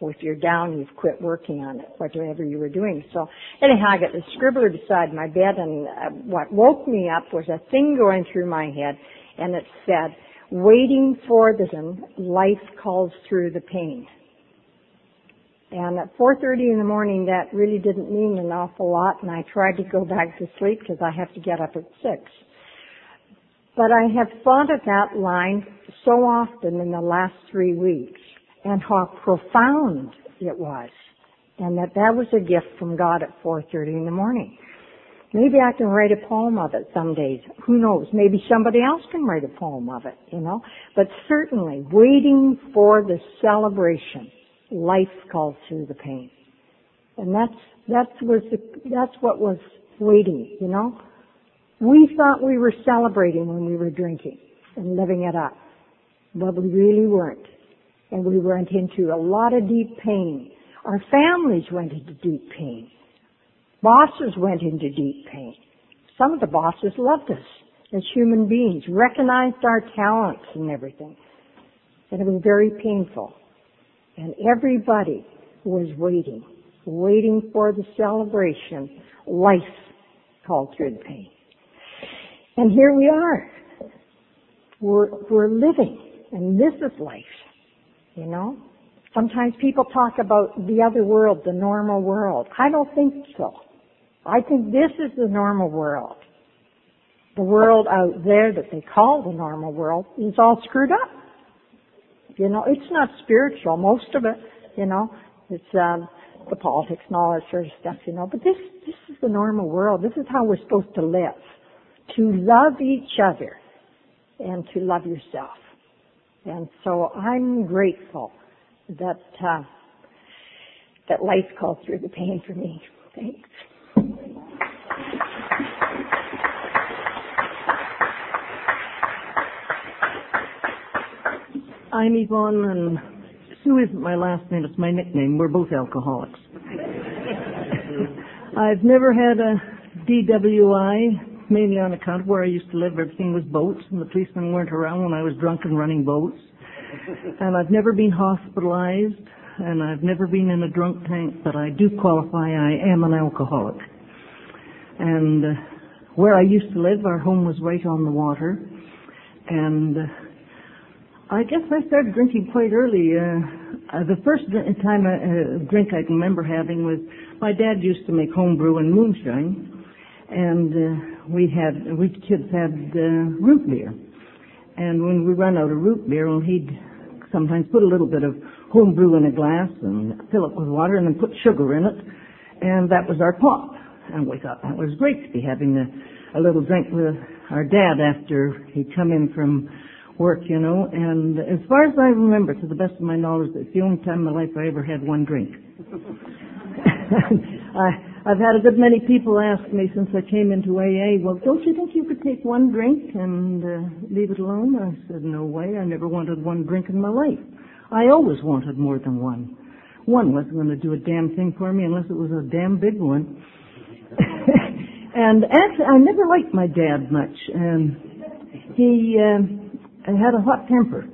Speaker 3: if you're down, you've quit working on it, whatever you were doing. So anyhow, I got the scribbler beside my bed and uh, what woke me up was a thing going through my head and it said, waiting for the life calls through the pain. And at 4.30 in the morning, that really didn't mean an awful lot, and I tried to go back to sleep because I have to get up at 6. But I have thought of that line so often in the last three weeks, and how profound it was, and that that was a gift from God at 4.30 in the morning. Maybe I can write a poem of it some days. Who knows? Maybe somebody else can write a poem of it, you know? But certainly, waiting for the celebration, life calls through the pain. And that's, that was the, that's what was waiting, you know? We thought we were celebrating when we were drinking and living it up. But we really weren't. And we went into a lot of deep pain. Our families went into deep pain. Bosses went into deep pain. Some of the bosses loved us as human beings, recognized our talents and everything. And it was very painful. And everybody was waiting, waiting for the celebration. Life called through the pain. And here we are. We're, we're living, and this is life. You know? Sometimes people talk about the other world, the normal world. I don't think so. I think this is the normal world. The world out there that they call the normal world is all screwed up. You know, it's not spiritual, most of it, you know. It's um the politics and all that sort of stuff, you know. But this this is the normal world. This is how we're supposed to live. To love each other and to love yourself. And so I'm grateful that uh, that life called through the pain for me. Thanks.
Speaker 4: I'm Yvonne and Sue isn't my last name, it's my nickname. We're both alcoholics. (laughs) I've never had a DWI, mainly on account of where I used to live. Everything was boats and the policemen weren't around when I was drunk and running boats. And I've never been hospitalized and I've never been in a drunk tank, but I do qualify I am an alcoholic. And uh, where I used to live, our home was right on the water. And uh, I guess I started drinking quite early. Uh, uh, the first time I, uh, drink I can remember having was my dad used to make home brew and moonshine, and uh, we had we kids had uh, root beer. And when we run out of root beer, well, he'd sometimes put a little bit of home brew in a glass and fill it with water, and then put sugar in it, and that was our pop. And we thought that was great to be having a, a little drink with our dad after he'd come in from work, you know. And as far as I remember, to the best of my knowledge, it's the only time in my life I ever had one drink. (laughs) I, I've had a good many people ask me since I came into AA, well, don't you think you could take one drink and uh, leave it alone? I said, no way. I never wanted one drink in my life. I always wanted more than one. One wasn't going to do a damn thing for me unless it was a damn big one. (laughs) and actually, I never liked my dad much. Um, he uh, had a hot temper,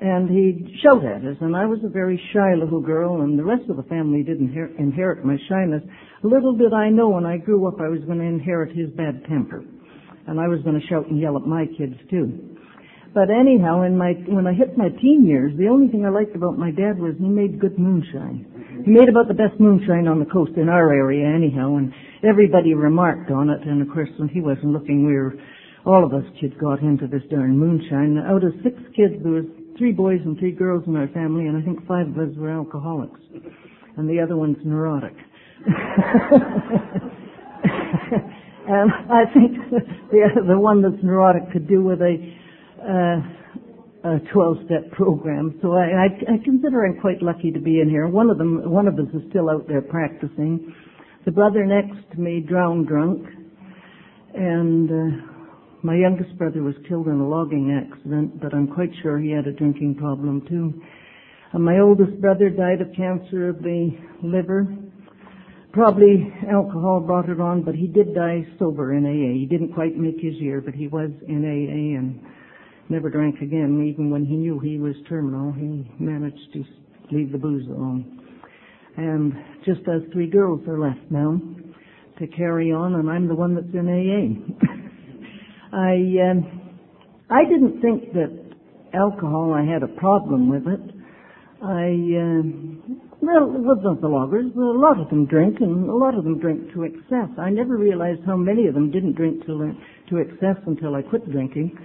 Speaker 4: and he'd shout at us. And I was a very shy little girl, and the rest of the family didn't her- inherit my shyness. Little did I know when I grew up I was going to inherit his bad temper, and I was going to shout and yell at my kids too. But anyhow, in my when I hit my teen years, the only thing I liked about my dad was he made good moonshine. He made about the best moonshine on the coast in our area, anyhow, and everybody remarked on it. And of course, when he wasn't looking, we were all of us kids got into this darn moonshine. Out of six kids, there was three boys and three girls in our family, and I think five of us were alcoholics, and the other one's neurotic. and (laughs) I think the the one that's neurotic could do with a uh, a 12-step program. So I, I, I consider I'm quite lucky to be in here. One of them, one of us is still out there practicing. The brother next to me drowned drunk, and uh, my youngest brother was killed in a logging accident, but I'm quite sure he had a drinking problem too. And my oldest brother died of cancer of the liver. Probably alcohol brought it on, but he did die sober in AA. He didn't quite make his year, but he was in AA and never drank again. Even when he knew he was terminal, he managed to leave the booze alone. And just us three girls are left now to carry on, and I'm the one that's in AA. (laughs) I um, I didn't think that alcohol. I had a problem with it. I um, well, it wasn't the loggers. A lot of them drink, and a lot of them drink to excess. I never realized how many of them didn't drink to to excess until I quit drinking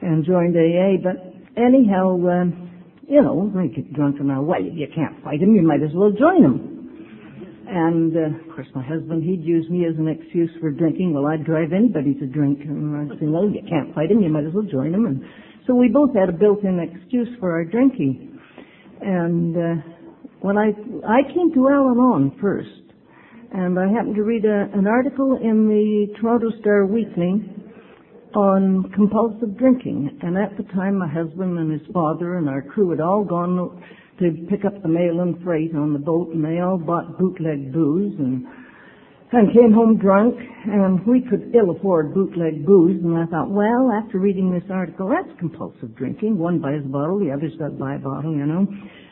Speaker 4: and joined AA. But anyhow, um, you know, they get drunk and now, well, you can't fight them. You might as well join them. And uh, of course, my husband he'd use me as an excuse for drinking. Well, I'd drive anybody to drink, and I'd say, "Well, you can't fight him. You might as well join him." And so we both had a built-in excuse for our drinking. And uh, when I I came to Al-Anon first, and I happened to read a, an article in the Toronto Star Weekly on compulsive drinking. And at the time, my husband and his father and our crew had all gone to pick up the mail and freight on the boat, all bought bootleg booze and and came home drunk, and we could ill afford bootleg booze. And I thought, well, after reading this article, that's compulsive drinking. One buys a bottle, the other's got to buy a bottle, you know.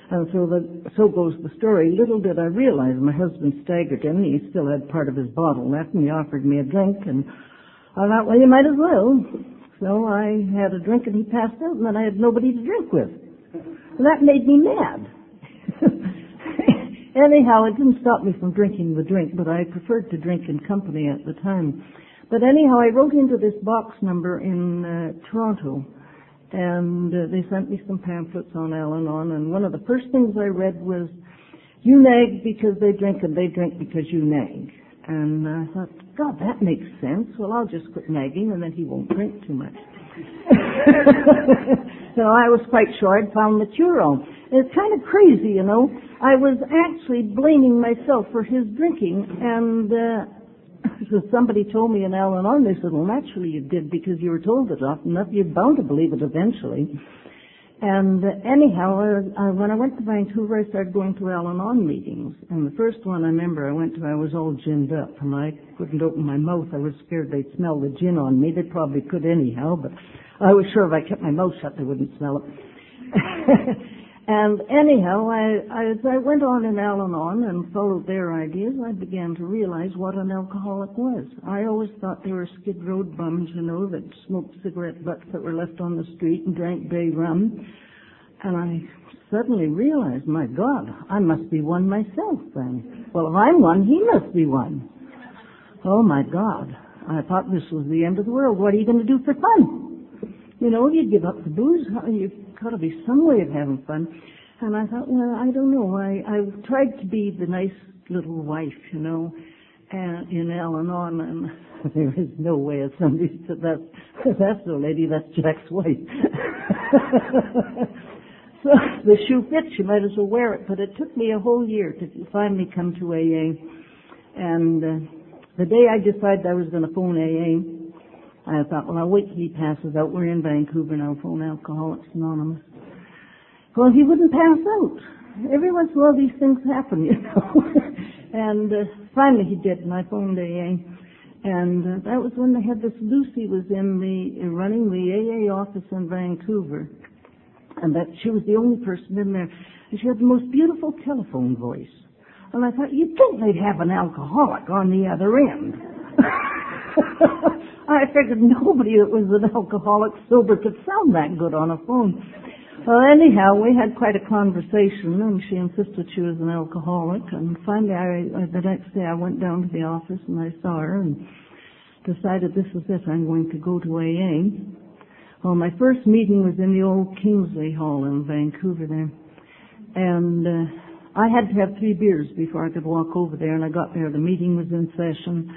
Speaker 4: And so the, so goes the story. Little did I realize my husband staggered in, he still had part of his bottle left, and he offered me a drink, and I thought, well, you might as well. So I had a drink, and he passed out, and then I had nobody to drink with. Well, that made me mad. (laughs) Anyhow, it didn't stop me from drinking the drink, but I preferred to drink in company at the time. But anyhow, I wrote into this box number in uh, Toronto, and uh, they sent me some pamphlets on Al-Anon, and one of the first things I read was, you nag because they drink and they drink because you nag. And I thought, God, that makes sense. Well, I'll just quit nagging and then he won't drink too much. (laughs) so I was quite sure I'd found the cure-all. It's kind of crazy, you know. I was actually blaming myself for his drinking, and uh, (laughs) so somebody told me in Al-Anon, they said, well, naturally you did because you were told it often enough. You're bound to believe it eventually. And anyhow, uh, when I went to Vancouver, I started going to Al-Anon meetings. And the first one I remember I went to, I was all ginned up, and I couldn't open my mouth. I was scared they'd smell the gin on me. They probably could anyhow, but I was sure if I kept my mouth shut, they wouldn't smell it. (laughs) And anyhow, I, as I went on in Al-Anon and followed their ideas, I began to realize what an alcoholic was. I always thought they were skid road bums, you know, that smoked cigarette butts that were left on the street and drank bay rum. And I suddenly realized, my God, I must be one myself then. Well, if I'm one, he must be one. Oh my God. I thought this was the end of the world. What are you going to do for fun? You know, you give up the booze, you got to be some way of having fun. And I thought, well, I don't know. I, I tried to be the nice little wife, you know, and in Al-Anon, and (laughs) there is no way of somebody said that. That's the lady, that's Jack's wife. (laughs) so the shoe fits, you might as well wear it. But it took me a whole year to finally come to AA. And uh, the day I decided I was going to phone AA, I thought, well, I'll wait till he passes out. We're in Vancouver I'll phone Alcoholics Anonymous. Well, he wouldn't pass out. Every once in a while these things happen, you know. (laughs) and uh, finally he did, and I phoned AA. And uh, that was when they had this, Lucy was in the, running the AA office in Vancouver. And that she was the only person in there. And she had the most beautiful telephone voice. And I thought, you'd think they'd have an alcoholic on the other end. (laughs) I figured nobody that was an alcoholic sober could sound that good on a phone. Well, anyhow, we had quite a conversation, and she insisted she was an alcoholic. And finally, I, the next day, I went down to the office and I saw her and decided this is it. I'm going to go to AA. Well, my first meeting was in the old Kingsley Hall in Vancouver there, and uh, I had to have three beers before I could walk over there. And I got there. The meeting was in session.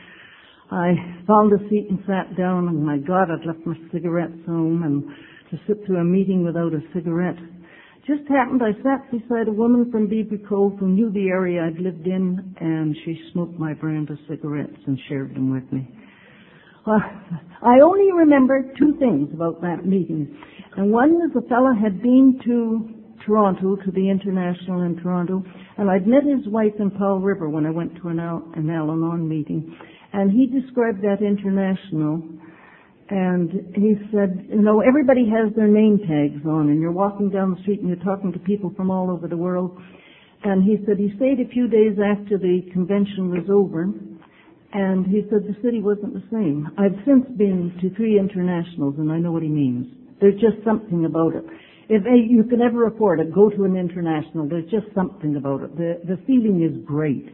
Speaker 4: I found a seat and sat down, and my God, I'd left my cigarettes home, and to sit through a meeting without a cigarette. Just happened I sat beside a woman from Beaver Cove who knew the area I'd lived in, and she smoked my brand of cigarettes and shared them with me. I only remember two things about that meeting. And one was the fellow had been to Toronto, to the International in Toronto, and I'd met his wife in Powell River when I went to an, Al- an Al-Anon meeting. And he described that international and he said, you know, everybody has their name tags on and you're walking down the street and you're talking to people from all over the world. And he said he stayed a few days after the convention was over and he said the city wasn't the same. I've since been to three internationals and I know what he means. There's just something about it. If you can ever afford it, go to an international. There's just something about it. The, the feeling is great.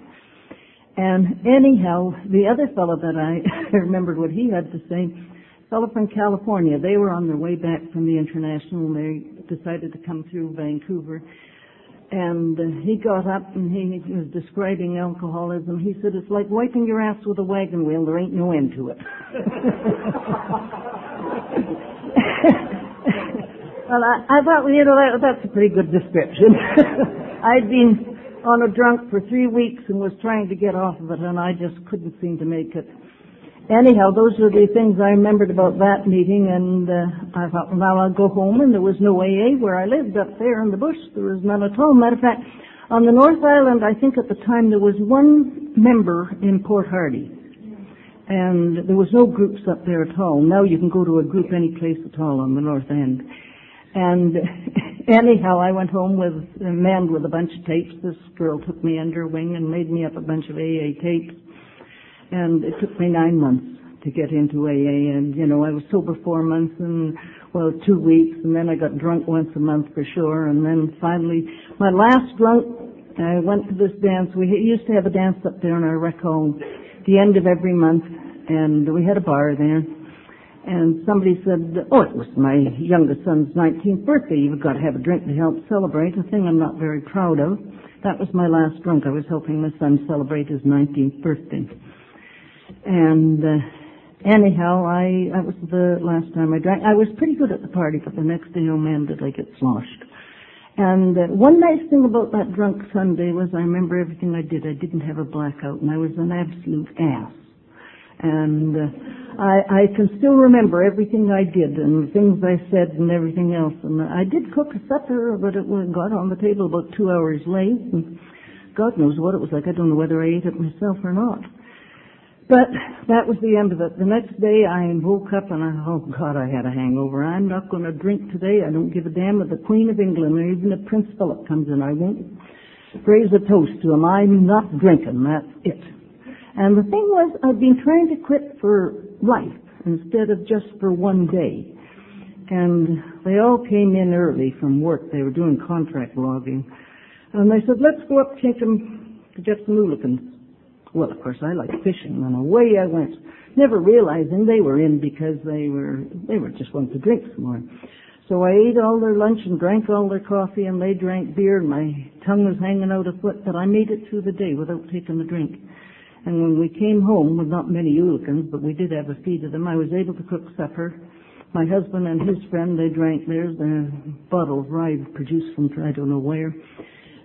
Speaker 4: And anyhow, the other fellow that I, (laughs) remembered what he had to say, fellow from California, they were on their way back from the international and they decided to come through Vancouver. And uh, he got up and he, was describing alcoholism. He said, it's like wiping your ass with a wagon wheel. There ain't no end to it. (laughs) well, I, I thought, you know, that, that's a pretty good description. (laughs) I'd been on a drunk for three weeks and was trying to get off of it, and I just couldn't seem to make it. Anyhow, those are the things I remembered about that meeting, and uh, I thought, well, now I'll go home, and there was no AA where I lived up there in the bush. There was none at all. Matter of fact, on the North Island, I think at the time there was one member in Port Hardy, and there was no groups up there at all. Now you can go to a group any place at all on the North End. And (laughs) anyhow, I went home with a man with a bunch of tapes. This girl took me under wing and made me up a bunch of AA tapes. And it took me nine months to get into AA. And, you know, I was sober four months and, well, two weeks. And then I got drunk once a month for sure. And then finally, my last drunk, I went to this dance. We used to have a dance up there in our rec home the end of every month. And we had a bar there. And somebody said, oh, it was my youngest son's 19th birthday. You've got to have a drink to help celebrate, a thing I'm not very proud of. That was my last drunk. I was helping my son celebrate his 19th birthday. And uh, anyhow, I that was the last time I drank. I was pretty good at the party, but the next day, oh man, did I get sloshed. And uh, one nice thing about that drunk Sunday was I remember everything I did. I didn't have a blackout, and I was an absolute ass. And uh, I, I can still remember everything I did and the things I said and everything else. And I did cook a supper, but it got on the table about two hours late. And God knows what it was like. I don't know whether I ate it myself or not. But that was the end of it. The next day I woke up and I, oh God, I had a hangover. I'm not going to drink today. I don't give a damn if the Queen of England or even if Prince Philip comes in. I won't raise a toast to him. I'm not drinking. That's it. And the thing was, I'd been trying to quit for life instead of just for one day. And they all came in early from work. They were doing contract logging. And they said, let's go up Kingcome to get some Oolichans. Well, of course, I like fishing, and away I went, never realizing they were in because they were they were just wanting to drink some more. So I ate all their lunch and drank all their coffee, and they drank beer, and my tongue was hanging out a foot, but I made it through the day without taking a drink. And when we came home with not many Oolichans, but we did have a feed of them, I was able to cook supper. My husband and his friend, they drank theirs, a bottle of rye produced from I don't know where.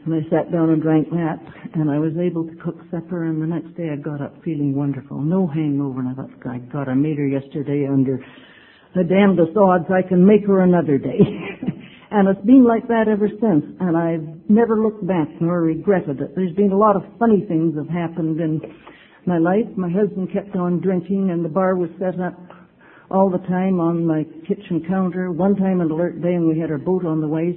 Speaker 4: And I sat down and drank that, and I was able to cook supper, and the next day I got up feeling wonderful. No hangover, and I thought, my God, I made her yesterday under the damnedest odds I can make her another day. (laughs) and it's been like that ever since, and I've never looked back nor regretted it. There's been a lot of funny things have happened in my life. My husband kept on drinking, and the bar was set up all the time on my kitchen counter. One time an Alert Bay, and we had our boat on the ways.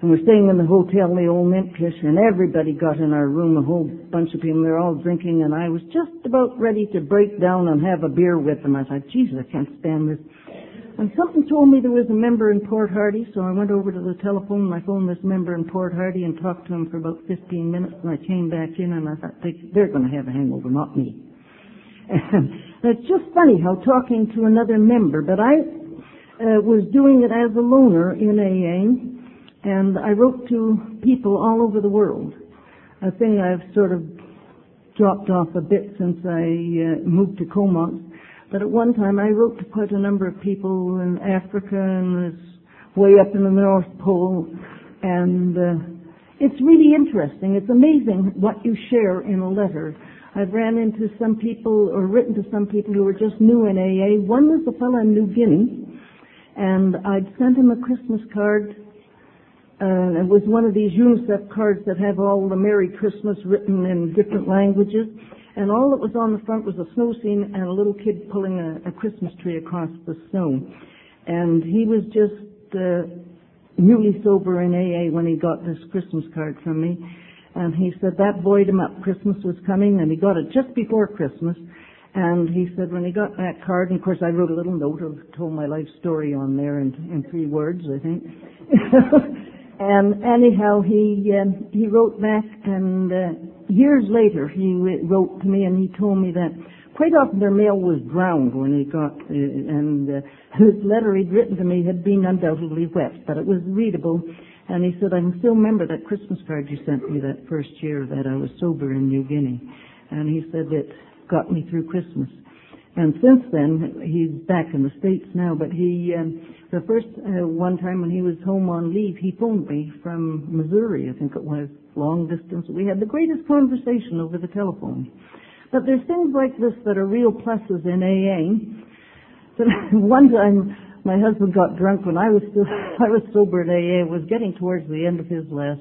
Speaker 4: And we're staying in the hotel, the old Nimpkish, and everybody got in our room, a whole bunch of people, they're all drinking, and I was just about ready to break down and have a beer with them. I thought, Jesus, I can't stand this. And something told me there was a member in Port Hardy, so I went over to the telephone and I phoned this member in Port Hardy and talked to him for about 15 minutes, and I came back in and I thought, they, they're going to have a hangover, not me. And (laughs) it's just funny how talking to another member, but I uh, was doing it as a loner in AA, and I wrote to people all over the world. A thing I've sort of dropped off a bit since I uh, moved to Comox. But at one time I wrote to quite a number of people in Africa and this way up in the North Pole. And uh, it's really interesting. It's amazing what you share in a letter. I've ran into some people or written to some people who were just new in AA. One was a fellow in New Guinea. And I'd sent him a Christmas card uh, it was one of these UNICEF cards that have all the Merry Christmas written in different languages. And all that was on the front was a snow scene and a little kid pulling a, a Christmas tree across the snow. And he was just uh, newly sober in AA when he got this Christmas card from me. And he said that buoyed him up. Christmas was coming and he got it just before Christmas. And he said when he got that card, and of course I wrote a little note of told my life story on there in, in three words, I think. (laughs) And anyhow, he um, he wrote back, and uh, years later he wrote to me, and he told me that quite often their mail was drowned when he got, uh, and uh, his letter he'd written to me had been undoubtedly wet, but it was readable. And he said, I can still remember that Christmas card you sent me that first year that I was sober in New Guinea. And he said it got me through Christmas. And since then, he's back in the States now, but he, um, the first uh, one time when he was home on leave, he phoned me from Missouri, I think it was, long distance. We had the greatest conversation over the telephone. But there's things like this that are real pluses in AA. But (laughs) one time, my husband got drunk when I was still, (laughs) I was sober in AA. Was getting towards the end of his last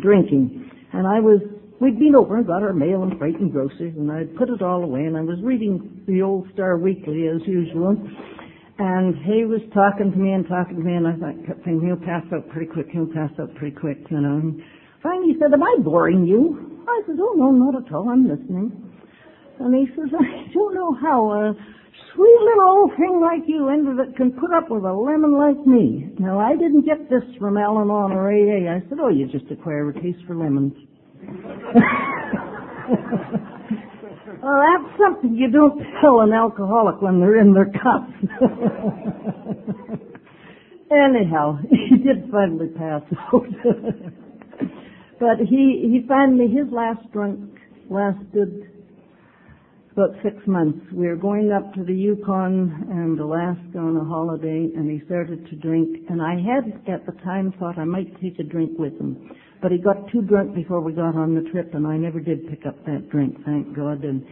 Speaker 4: drinking. And I was We'd been over and got our mail and freight and groceries, and I'd put it all away, and I was reading the Old Star Weekly as usual. And he was talking to me and talking to me, and I kept thinking, he'll pass out pretty quick, he'll pass out pretty quick, you know. And finally he said, am I boring you? I said, oh no, not at all, I'm listening. And he says, I don't know how a sweet little old thing like you ended it can put up with a lemon like me. Now I didn't get this from Al-Anon or AA. I said, oh, you just acquire a taste for lemons. (laughs) well, that's something you don't tell an alcoholic when they're in their cups. (laughs) Anyhow, (laughs) he did finally pass out. (laughs) but he, he finally, his last drunk lasted about six months. We were going up to the Yukon and Alaska on a holiday and he started to drink and I had at the time thought I might take a drink with him. But he got too drunk before we got on the trip, and I never did pick up that drink, thank God. And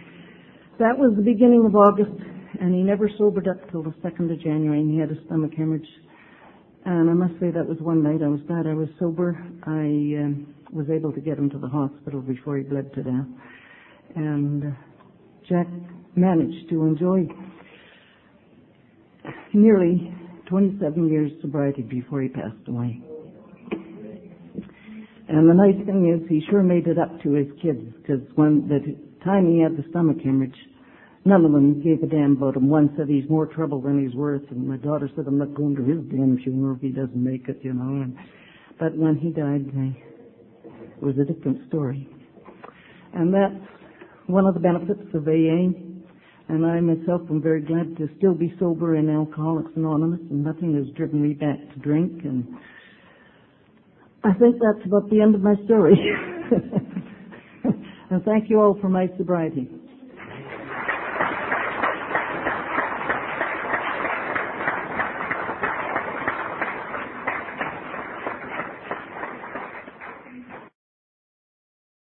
Speaker 4: that was the beginning of August, and he never sobered up till the 2nd of January, and he had a stomach hemorrhage. And I must say that was one night I was glad I was sober. I um, was able to get him to the hospital before he bled to death. And uh, Jack managed to enjoy nearly 27 years sobriety before he passed away. And the nice thing is he sure made it up to his kids because when the time he had the stomach hemorrhage, none of them gave a damn about him. One said he's more trouble than he's worth, and my daughter said I'm not going to his damn funeral if he doesn't make it, you know. And, but when he died, it was a different story. And that's one of the benefits of AA. And I myself am very glad to still be sober in Alcoholics Anonymous, and nothing has driven me back to drink. And I think that's about the end of my story. (laughs) and thank you all for my sobriety.